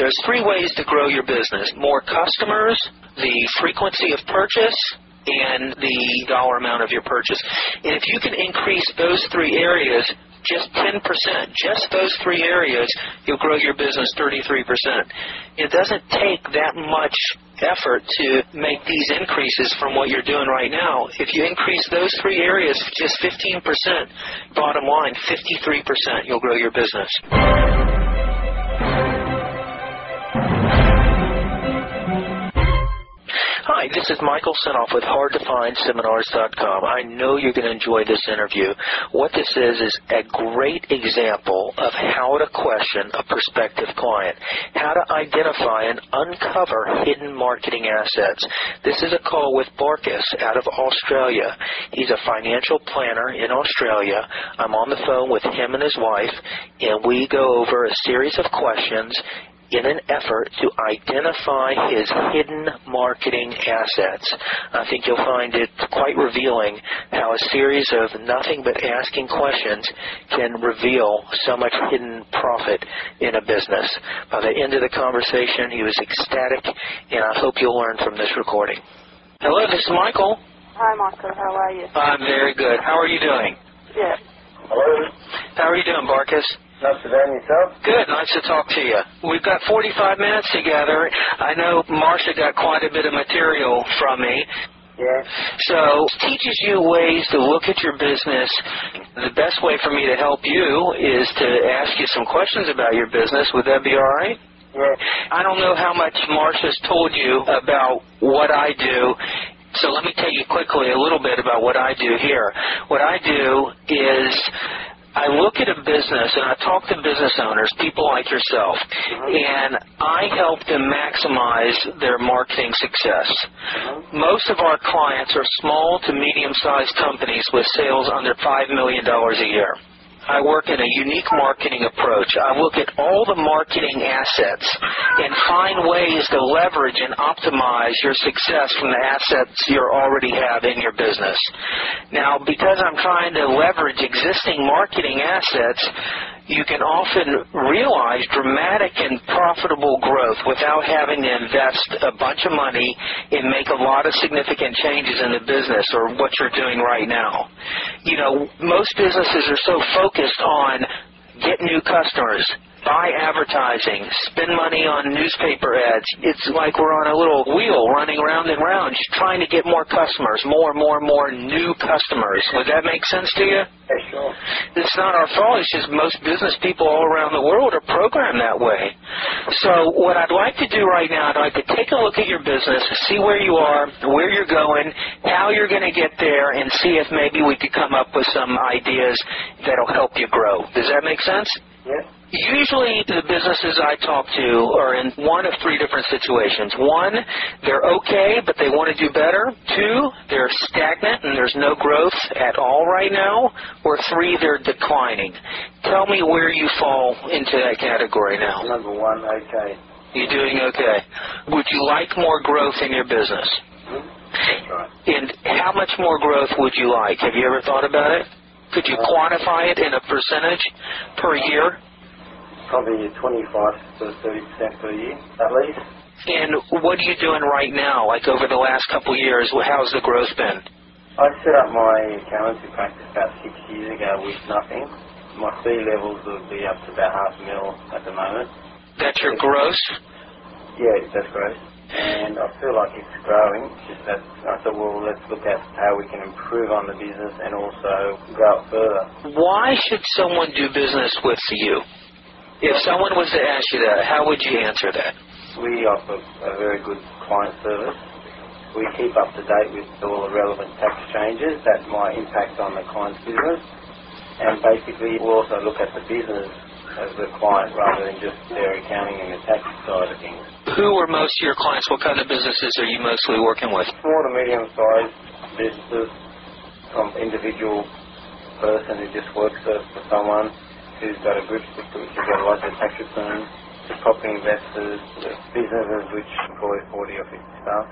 There's three ways to grow your business. More customers, the frequency of purchase, and the dollar amount of your purchase. And if you can increase those three areas just 10%, just those three areas, you'll grow your business 33%. It doesn't take that much effort to make these increases from what you're doing right now. If you increase those three areas just 15%, bottom line, 53%, you'll grow your business. This is Michael Senoff with HardToFindSeminars.com. I know you're going to enjoy this interview. What this is is a great example of how to question a prospective client, how to identify and uncover hidden marketing assets. This is a call with Barkus out of Australia. He's a financial planner in Australia. I'm on the phone with him and his wife, and we go over a series of questions in an effort to identify his hidden marketing assets. I think you'll find it quite revealing how a series of nothing but asking questions can reveal so much hidden profit in a business. By the end of the conversation, he was ecstatic, and I hope you'll learn from this recording. Hello, this is Michael. Hi, Michael. How are you? I'm very good. How are you doing? Yeah. Hello. How are you doing, Barkus? Not so bad yourself? Good. Nice to talk to you. We've got 45 minutes together. I know Marcia got quite a bit of material from me. Yes. So teaches you ways to look at your business. The best way for me to help you is to ask you some questions about your business. Would that be all right? Yes. I don't know how much Marcia's told you about what I do. So let me tell you quickly a little bit about what I do here. What I do is I look at a business and I talk to business owners, people like yourself, and I help them maximize their marketing success. Most of our clients are small to medium sized companies with sales under $5 million a year. I work in a unique marketing approach. I look at all the marketing assets and find ways to leverage and optimize your success from the assets you already have in your business. Now, because I'm trying to leverage existing marketing assets, you can often realize dramatic and profitable growth without having to invest a bunch of money and make a lot of significant changes in the business or what you're doing right now. You know, most businesses are so focused on get new customers, buy advertising, spend money on newspaper ads. It's like we're on a little wheel running round and round, just trying to get more customers, more and more and more new customers. Would that make sense to you? Yeah, sure. It's not our fault. It's just most business people all around the world are programmed that way. So what I'd like to do right now, I'd like to take a look at your business, see where you are, where you're going, how you're going to get there, and see if maybe we could come up with some ideas that'll help you grow. Does that make sense? Usually, the businesses I talk to are in one of three different situations. One, they're okay, but they want to do better. Two, they're stagnant and there's no growth at all right now. Or three, they're declining. Tell me where you fall into that category now. Number one, okay. You're doing okay. Would you like more growth in your business? Hmm? Right. And how much more growth would you like? Have you ever thought about it? Could you quantify it in a percentage per year? Probably 25 to 30% per year, at least. And what are you doing right now? Like over the last couple of years, how's the growth been? I set up my accountancy practice about six years ago with nothing. My fee levels would be up to about half a mil at the moment. That's your gross? Yeah, that's great. And I feel like it's growing. Just that I thought, well, let's look at how we can improve on the business and also grow it further. Why should someone do business with you? If someone was to ask you that, how would you answer that? We offer a very good client service. We keep up to date with all the relevant tax changes that might impact on the client's business. And basically, we also look at the business as the client rather than just their accounting and the tax side of things. Who are most of your clients? What kind of businesses are you mostly working with? Small to medium sized businesses from individual person who just works for, for someone who's got a good system, who's got a lot of tax returns, to property investors, to businesses which employ 40 or 50 staff.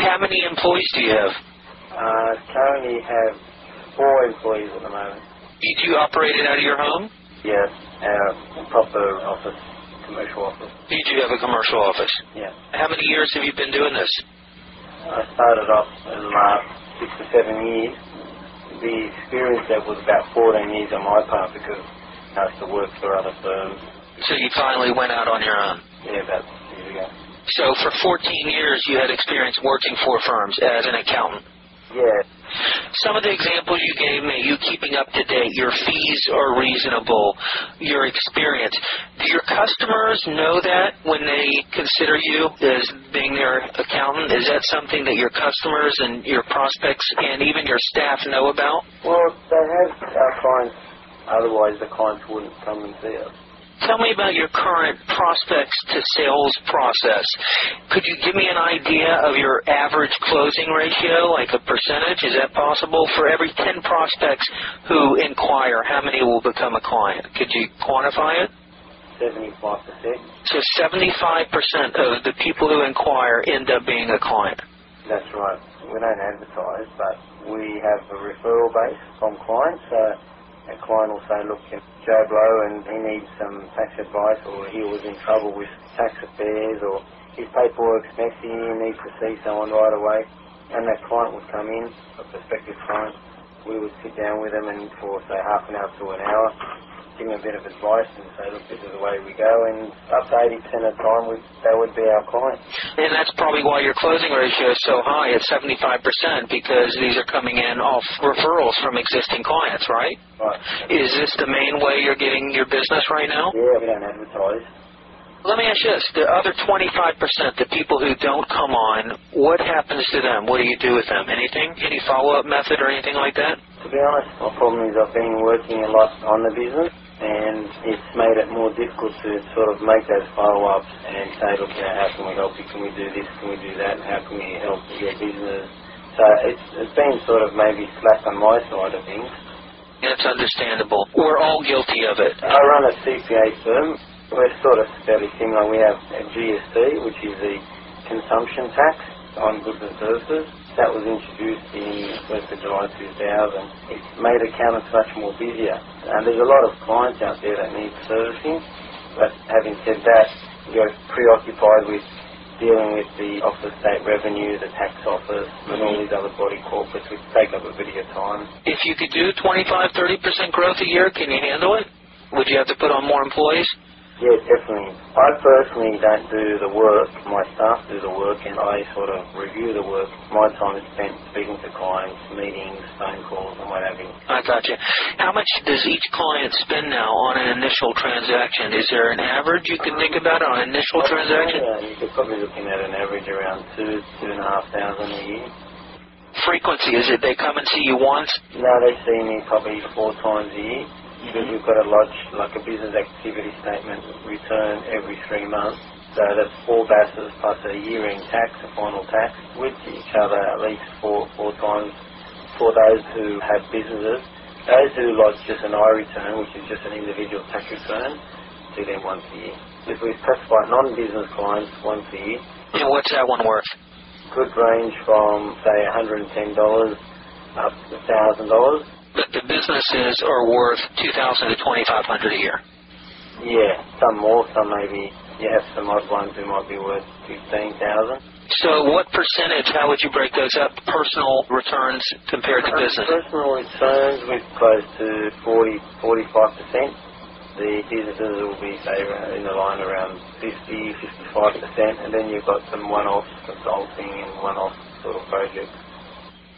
How many employees do you have? Uh, currently have four employees at the moment. Do you operate it out of your home? Yes, our proper office commercial office. You do have a commercial office. Yeah. How many years have you been doing this? I started off in the last six to seven years. The experience that was about 14 years on my part because To work for other firms. So you finally went out on your own. Yeah, about years ago. So for 14 years you had experience working for firms as an accountant. Yeah. Some of the examples you gave me, you keeping up to date, your fees are reasonable, your experience. Do your customers know that when they consider you as being their accountant? Is that something that your customers and your prospects and even your staff know about? Well, they have our clients. Otherwise, the clients wouldn't come and see us. Tell me about your current prospects to sales process. Could you give me an idea of your average closing ratio, like a percentage? Is that possible? For every 10 prospects who inquire, how many will become a client? Could you quantify it? 75%. So 75% of the people who inquire end up being a client. That's right. We don't advertise, but we have a referral base from clients. So a client will say, look, Joe Blow and he needs some tax advice or he was in trouble with tax affairs or his paperwork's messy and he needs to see someone right away. And that client would come in, a prospective client. We would sit down with them and for say half an hour to an hour, give them a bit of advice and say, look, this is the way we go. And up to 80% of the time, we, that would be our client. And that's probably why your closing ratio is so high at 75% because these are coming in off referrals from existing clients, right? Right. Is this the main way you're getting your business right now? Yeah, we don't advertise. Let me ask you this. The other 25%, the people who don't come on, what happens to them? What do you do with them? Anything? Any follow-up method or anything like that? To be honest, my problem is I've been working a lot on the business and it's made it more difficult to sort of make those follow-ups and say, look, you know, how can we help you? Can we do this? Can we do that? How can we help your business? So it's, it's been sort of maybe slack on my side of things. That's understandable. We're all guilty of it. I run a CPA firm. We're sort of fairly similar. We have a GST, which is the consumption tax on goods and services. That was introduced in 1st of July 2000. It made accountants much more busier. And there's a lot of clients out there that need servicing. But having said that, you're preoccupied with dealing with the Office of State Revenue, the tax office, and all these other body corporates, which take up a bit of your time. If you could do 25, 30% growth a year, can you handle it? Would you have to put on more employees? Yeah, definitely. I personally don't do the work. My staff do the work, and I sort of review the work. My time is spent speaking to clients, meetings, phone calls, and what have you. I got you. How much does each client spend now on an initial transaction? Is there an average you can think about on an initial transaction? Uh, yeah, you could probably looking at an average around two, two and a half thousand a year. Frequency, is it they come and see you once? No, they see me probably four times a year. Because we've got to lodge like a business activity statement return every three months. So that's four BASs plus a year-end tax, a final tax, with each other at least four four times for those who have businesses. Those who lodge just an I return, which is just an individual tax return, do them once a year. If we classify non-business clients once a year, And what's that one worth? could range from say $110 up to $1,000. But the businesses are worth 2000 to 2500 a year. Yeah, some more, some maybe. You have some odd ones who might be worth 15000 So what percentage, how would you break those up, personal returns compared to uh, business? Personal returns with close to 40, 45%. The businesses will be, say, in the line around 50, 55%. And then you've got some one-off consulting and one-off sort of projects.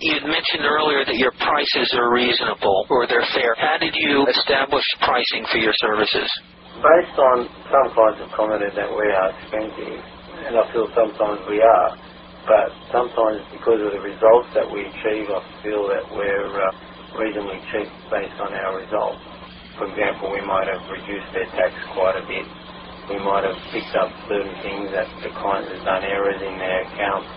You had mentioned earlier that your prices are reasonable or they're fair. How did you establish pricing for your services? Based on some clients have commented that we are expensive, and I feel sometimes we are, but sometimes because of the results that we achieve, I feel that we're uh, reasonably cheap based on our results. For example, we might have reduced their tax quite a bit. We might have picked up certain things that the client has done errors in their accounts,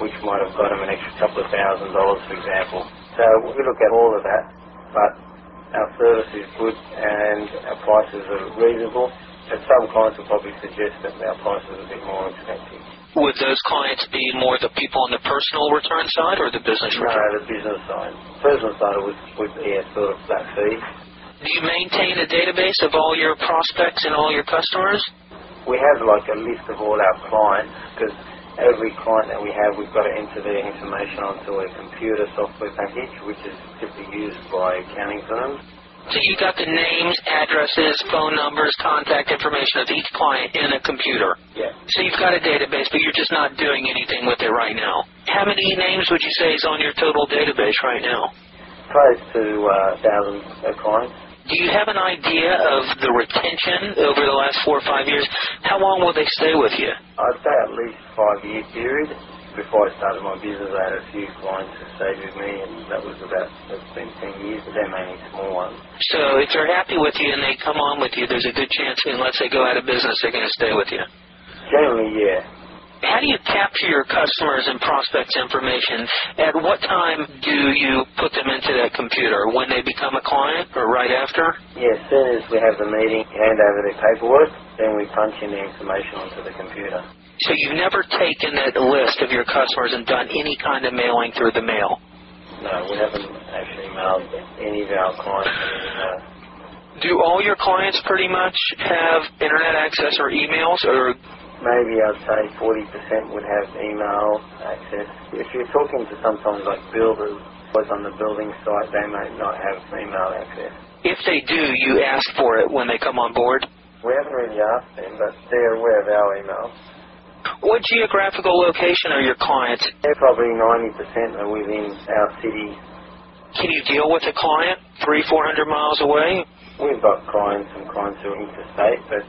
which might have got them an extra couple of thousand dollars, for example. So we look at all of that, but our service is good and our prices are reasonable. And some clients will probably suggest that our prices are a bit more expensive. Would those clients be more the people on the personal return side or the business No, return? the business side. Personal side would, would be a sort of flat fee. Do you maintain a database of all your prospects and all your customers? We have like a list of all our clients because every client that we have, we've got to enter their information onto a computer software package, which is typically used by accounting firms. So you've got the names, addresses, phone numbers, contact information of each client in a computer. Yeah. So you've got a database, but you're just not doing anything with it right now. How many names would you say is on your total database right now? Close to uh, thousands of clients. Do you have an idea of the retention over the last four or five years? How long will they stay with you? I'd say at least five year period. Before I started my business, I had a few clients who stayed with me, and that was about, it's been 10 years, but they're mainly small ones. So if they're happy with you and they come on with you, there's a good chance unless they go out of business, they're going to stay with you. Generally, yeah. How do you capture your customers and prospects information? At what time do you put them into that computer? When they become a client or right after? Yeah, as soon as we have the meeting, hand over their paperwork, then we punch in the information onto the computer. So you've never taken that list of your customers and done any kind of mailing through the mail? No, we haven't actually mailed any of our clients. Do all your clients pretty much have internet access or emails or maybe I'd say 40% would have email access. If you're talking to sometimes like builders, what's on the building site, they may not have email access. if they do, you ask for it when they come on board? We haven't really asked them, but they're aware of our emails. What geographical location are your clients? They're probably 90% are within our city. Can you deal with a client three, four hundred miles away? We've got clients and clients who are interstate, but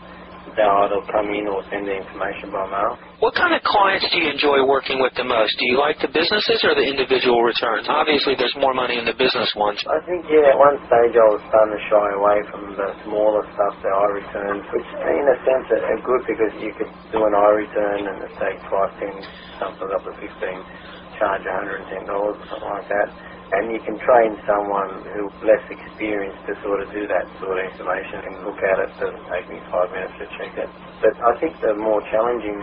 they'll come in or send the information by mail. What kind of clients do you enjoy working with the most? Do you like the businesses or the individual returns? Obviously, there's more money in the business ones. I think, yeah, at one stage I was starting to shy away from the smaller stuff, the I returns, which in a sense are good because you could do an I return and it take five, ten, something up to 15, charge $110 or something like that. And you can train someone who's less experienced to sort of do that sort of information and look at it. It doesn't take me five minutes to check it. But I think the more challenging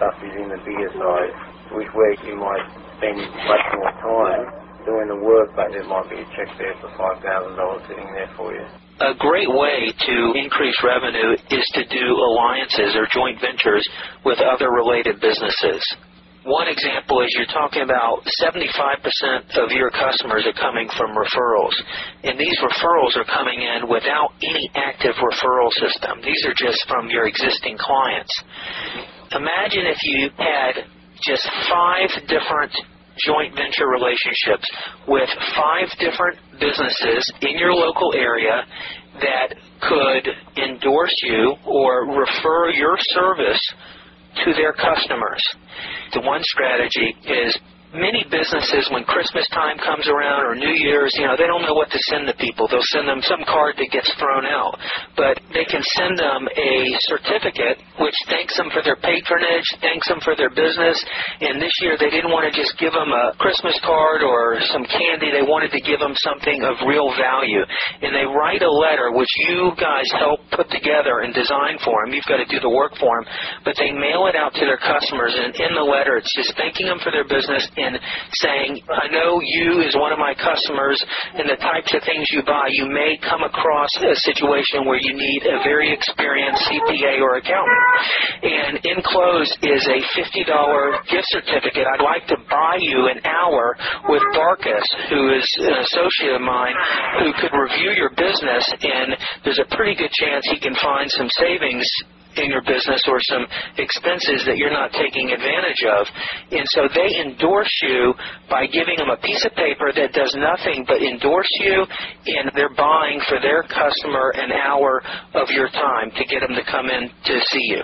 stuff is in the bigger side, which where you might spend much more time doing the work, but there might be a check there for five thousand dollars sitting there for you. A great way to increase revenue is to do alliances or joint ventures with other related businesses. One example is you're talking about 75% of your customers are coming from referrals. And these referrals are coming in without any active referral system. These are just from your existing clients. Imagine if you had just five different joint venture relationships with five different businesses in your local area that could endorse you or refer your service to their customers. The one strategy is many businesses when Christmas time comes around or New Year's, you know, they don't know what to send the people. They'll send them some card that gets thrown out. But they can send them a certificate which thanks them for their patronage, thanks them for their business. And this year they didn't want to just give them a Christmas card or some candy. They wanted to give them something of real value. And they write a letter which you guys help put together and design for them. You've got to do the work for them. But they mail it out to their customers. And in the letter it's just thanking them for their business saying, I know you is one of my customers and the types of things you buy, you may come across a situation where you need a very experienced CPA or accountant. And enclosed is a $50 gift certificate. I'd like to buy you an hour with Barkus, who is an associate of mine, who could review your business, and there's a pretty good chance he can find some savings in your business or some expenses that you're not taking advantage of. And so they endorse you by giving them a piece of paper that does nothing but endorse you, and they're buying for their customer an hour of your time to get them to come in to see you.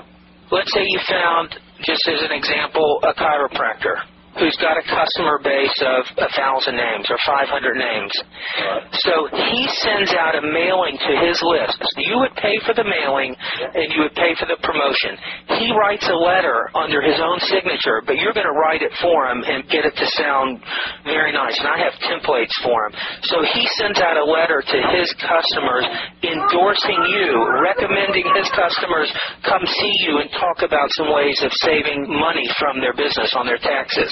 Let's say you found, just as an example, a chiropractor who's got a customer base of a thousand names or 500 names. So he sends out a mailing to his list. You would pay for the mailing and you would pay for the promotion. He writes a letter under his own signature, but you're going to write it for him and get it to sound very nice. And I have templates for him. So he sends out a letter to his customers endorsing you, recommending his customers come see you and talk about some ways of saving money from their business on their taxes.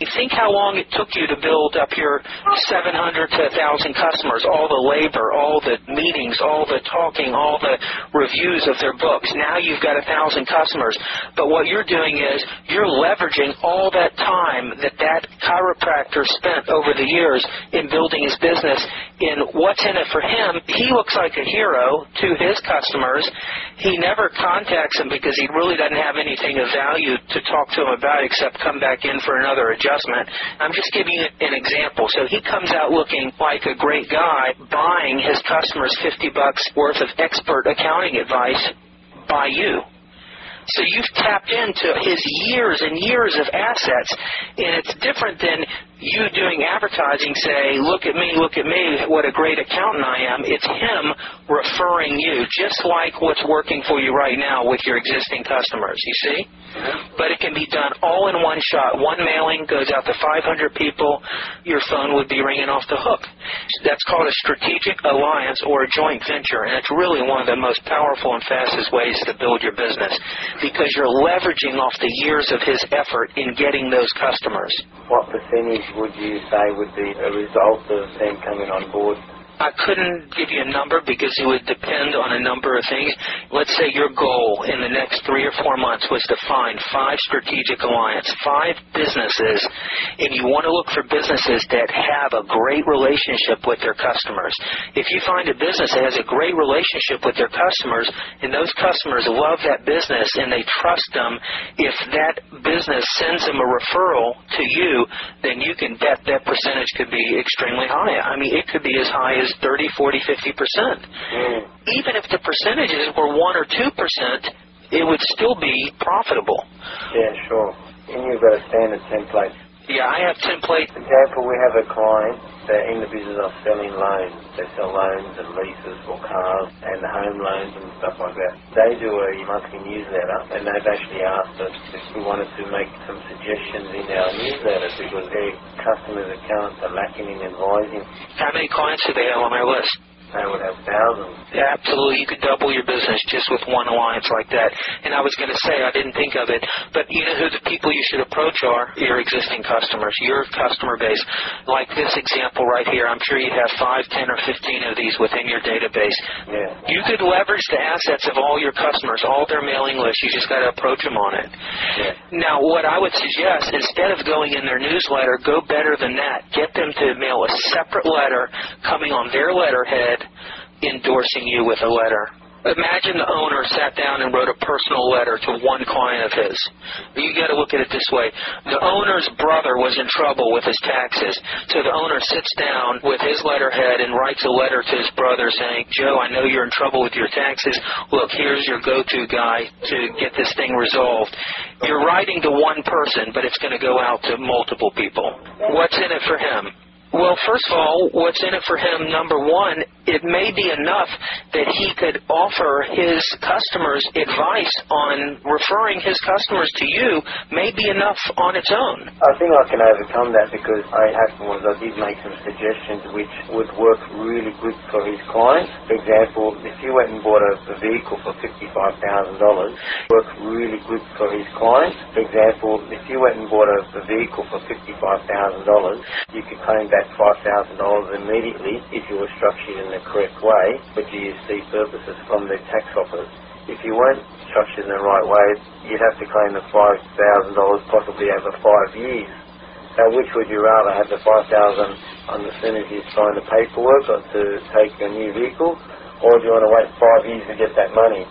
Think how long it took you to build up your 700 to 1,000 customers, all the labor, all the meetings, all the talking, all the reviews of their books. Now you've got 1,000 customers. But what you're doing is you're leveraging all that time that that chiropractor spent over the years in building his business in what's in it for him. He looks like a hero to his customers. He never contacts them because he really doesn't have anything of value to talk to them about except come back in for another adjustment. I'm just giving you an example. So he comes out looking like a great guy, buying his customers 50 bucks worth of expert accounting advice by you. So you've tapped into his years and years of assets, and it's different than you doing advertising say, look at me, look at me, what a great accountant I am. It's him referring you, just like what's working for you right now with your existing customers, you see? Mm-hmm. But it can be done all in one shot. One mailing goes out to 500 people, your phone would be ringing off the hook. That's called a strategic alliance or a joint venture, and it's really one of the most powerful and fastest ways to build your business because you're leveraging off the years of his effort in getting those customers. What percentage would you say would be a result of them coming on board I couldn't give you a number because it would depend on a number of things. Let's say your goal in the next three or four months was to find five strategic alliance, five businesses, and you want to look for businesses that have a great relationship with their customers. If you find a business that has a great relationship with their customers and those customers love that business and they trust them, if that business sends them a referral to you, then you can bet that percentage could be extremely high. I mean, it could be as high as 30, 40, 50 percent. Mm. Even if the percentages were one or two percent, it would still be profitable. Yeah, sure. And you've got a standard template. Yeah, I have templates. For example, we have a client that in the business of selling loans. They sell loans and leases for cars and home loans and stuff like that. They do a monthly newsletter and they've actually asked us if we wanted to make some suggestions in our newsletter because their customers' accounts are lacking in advising. How many clients do they have on their list? They would have thousands. Yeah, absolutely. You could double your business just with one alliance like that. And I was going to say, I didn't think of it, but you know who the people you should approach are? Your existing customers, your customer base. Like this example right here, I'm sure you have 5, 10, or 15 of these within your database. Yeah. You could leverage the assets of all your customers, all their mailing lists. You just got to approach them on it. Yeah. Now, what I would suggest, instead of going in their newsletter, go better than that. Get them to mail a separate letter coming on their letterhead endorsing you with a letter. Imagine the owner sat down and wrote a personal letter to one client of his. You got to look at it this way. The owner's brother was in trouble with his taxes. So the owner sits down with his letterhead and writes a letter to his brother saying, Joe, I know you're in trouble with your taxes. Look, here's your go-to guy to get this thing resolved. You're writing to one person, but it's going to go out to multiple people. What's in it for him? Well, first of all, what's in it for him, number one, it may be enough that he could offer his customers advice on referring his customers to you, may be enough on its own. I think I can overcome that because I happened was I did make some suggestions which would work really good for his clients. For example, if you went and bought a, vehicle for $55,000, work really good for his clients. For example, if you went and bought a, a vehicle for $55,000, you could claim that $5,000 immediately if you were structured in the correct way for GST purposes from the tax office. If you weren't structured in the right way, you'd have to claim the $5,000 possibly over five years. Now, which would you rather have the 5000 on as soon as you sign the paperwork or to take a new vehicle, or do you want to wait five years to get that money?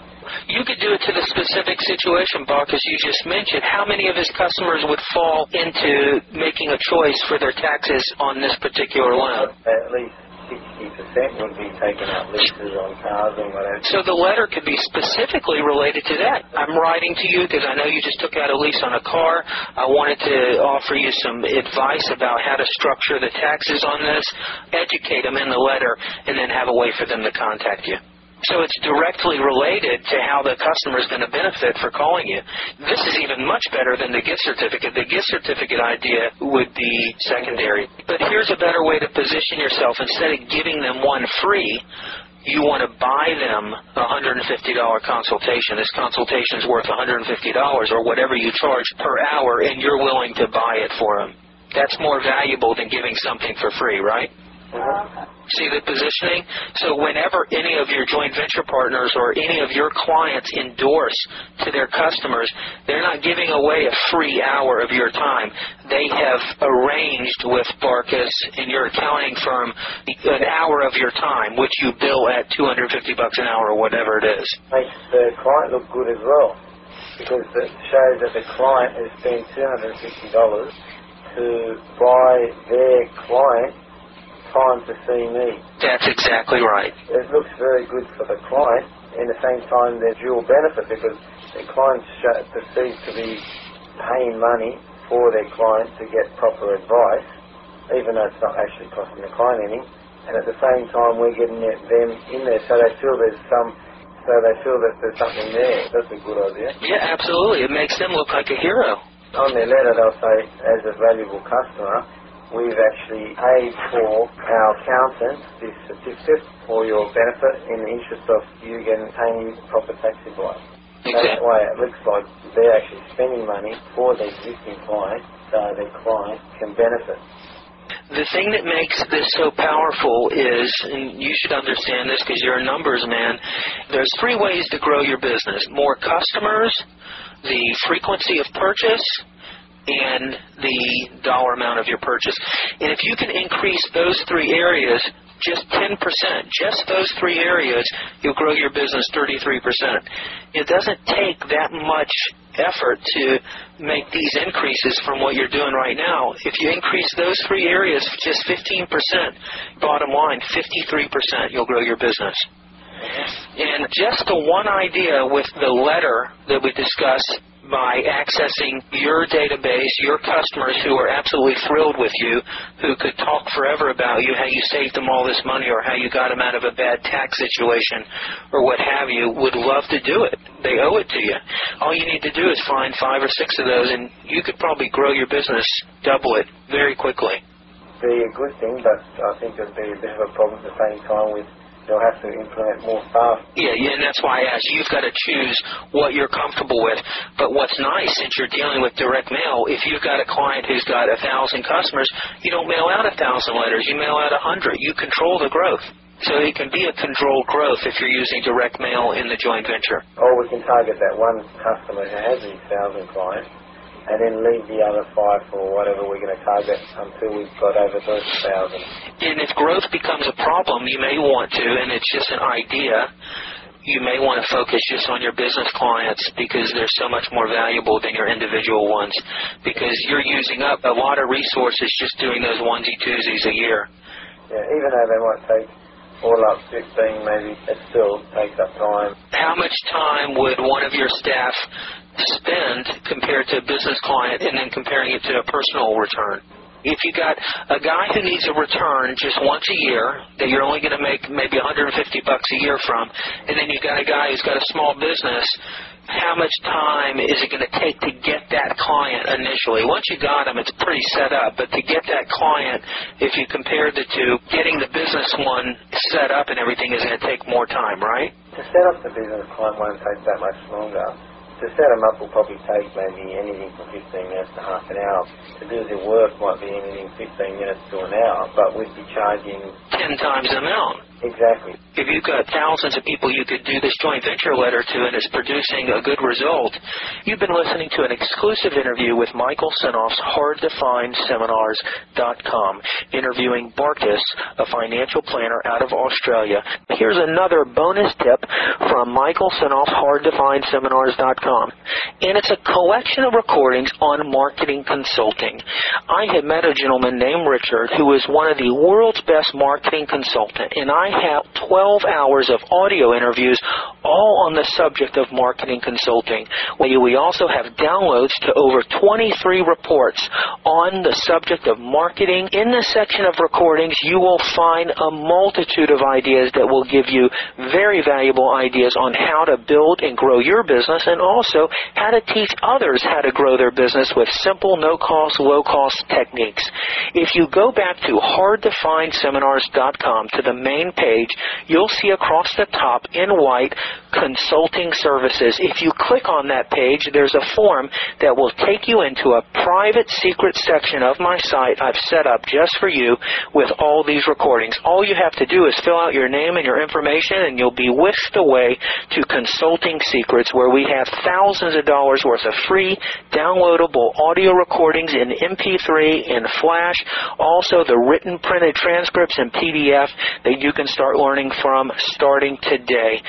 You could do it to the specific situation, Buck, as you just mentioned. How many of his customers would fall into making a choice for their taxes on this particular loan? At least 60% would be taking out leases on cars and whatever. So the letter could be specifically related to that. I'm writing to you because I know you just took out a lease on a car. I wanted to offer you some advice about how to structure the taxes on this, educate them in the letter, and then have a way for them to contact you. So it's directly related to how the customer is going to benefit for calling you. This is even much better than the gift certificate. The gift certificate idea would be secondary. But here's a better way to position yourself. Instead of giving them one free, you want to buy them a $150 consultation. This consultation is worth $150 or whatever you charge per hour, and you're willing to buy it for them. That's more valuable than giving something for free, right? Okay. See the positioning? So whenever any of your joint venture partners or any of your clients endorse to their customers, they're not giving away a free hour of your time. They have arranged with Barkus and your accounting firm an hour of your time, which you bill at 250 bucks an hour or whatever it is. Makes the client look good as well because it shows that the client has spent $250 to buy their client time to see me. That's exactly right. It looks very good for the client. In the same time, there's dual benefit because the client sh- perceived to be paying money for their client to get proper advice, even though it's not actually costing the client any. And at the same time, we're getting it- them in there, so they feel there's some, so they feel that there's something there. That's a good idea. Yeah, absolutely. It makes them look like a hero. On their letter, they'll say, as a valuable customer, we've actually paid for our accountant this certificate for your benefit in the interest of you getting paying proper tax advice. That Exactly. way it looks like they're actually spending money for the existing client so their client can benefit. The thing that makes this so powerful is, and you should understand this because you're a numbers man, there's three ways to grow your business. More customers, the frequency of purchase, and the dollar amount of your purchase. And if you can increase those three areas, just 10%, just those three areas, you'll grow your business 33%. It doesn't take that much effort to make these increases from what you're doing right now. If you increase those three areas just 15%, bottom line, 53%, you'll grow your business. And just the one idea with the letter that we discussed by accessing your database, your customers who are absolutely thrilled with you, who could talk forever about you, how you saved them all this money or how you got them out of a bad tax situation or what have you, would love to do it. They owe it to you. All you need to do is find five or six of those and you could probably grow your business, double it very quickly. Be a good thing, but I think a bit of a problem at the same time with they'll have to implement more staff. Yeah, yeah, and that's why I asked. You've got to choose what you're comfortable with. But what's nice, since you're dealing with direct mail, if you've got a client who's got a thousand customers, you don't mail out a thousand letters. You mail out a hundred. You control the growth. So it can be a controlled growth if you're using direct mail in the joint venture. Or we can target that one customer who has these thousand clients and then leave the other five for whatever we're going to target until we've got over those thousand. And if growth becomes a problem, you may want to, and it's just an idea, you may want to focus just on your business clients because they're so much more valuable than your individual ones because you're using up a lot of resources just doing those onesie twosies a year. Yeah, even though they might take all up 15 maybe, it still takes up time. How much time would one of your staff spend compared to a business client and then comparing it to a personal return? If you got a guy who needs a return just once a year that you're only going to make maybe 150 bucks a year from, and then you got a guy who's got a small business, how much time is it going to take to get that client initially? Once you got him, it's pretty set up, but to get that client, if you compare the two, getting the business one set up and everything is going to take more time, right? To set up the business client won't take that much longer. To set them up will probably take maybe anything from 15 minutes to half an hour. To do the work might be anything 15 minutes to an hour, but we'd be charging Ten times the amount. Exactly. if you've got thousands of people you could do this joint venture letter to and it's producing a good result, you've been listening to an exclusive interview with Michael Senoff's HardToFindSeminars.com, interviewing Barkis, a financial planner out of Australia. Here's another bonus tip from Michael Senoff's HardToFindSeminars.com, and it's a collection of recordings on marketing consulting. I had met a gentleman named Richard who is one of the world's best marketing consultant, and I have 12 hours of audio interviews all on the subject of marketing consulting. We also have downloads to over 23 reports on the subject of marketing. In the section of recordings, you will find a multitude of ideas that will give you very valuable ideas on how to build and grow your business and also how to teach others how to grow their business with simple, no cost, low cost techniques. If you go back to hardtofindseminars.com to the main page, you'll see across the top in white Consulting Services. If you click on that page, there's a form that will take you into a private secret section of my site I've set up just for you with all these recordings. All you have to do is fill out your name and your information and you'll be whisked away to Consulting Secrets where we have thousands of dollars worth of free downloadable audio recordings in MP3 and Flash, also the written printed transcripts and PDF that you can start learning from starting today.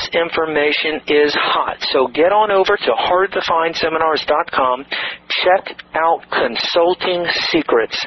This information is hot, so get on over to hardtofindseminars.com, check out Consulting Secrets.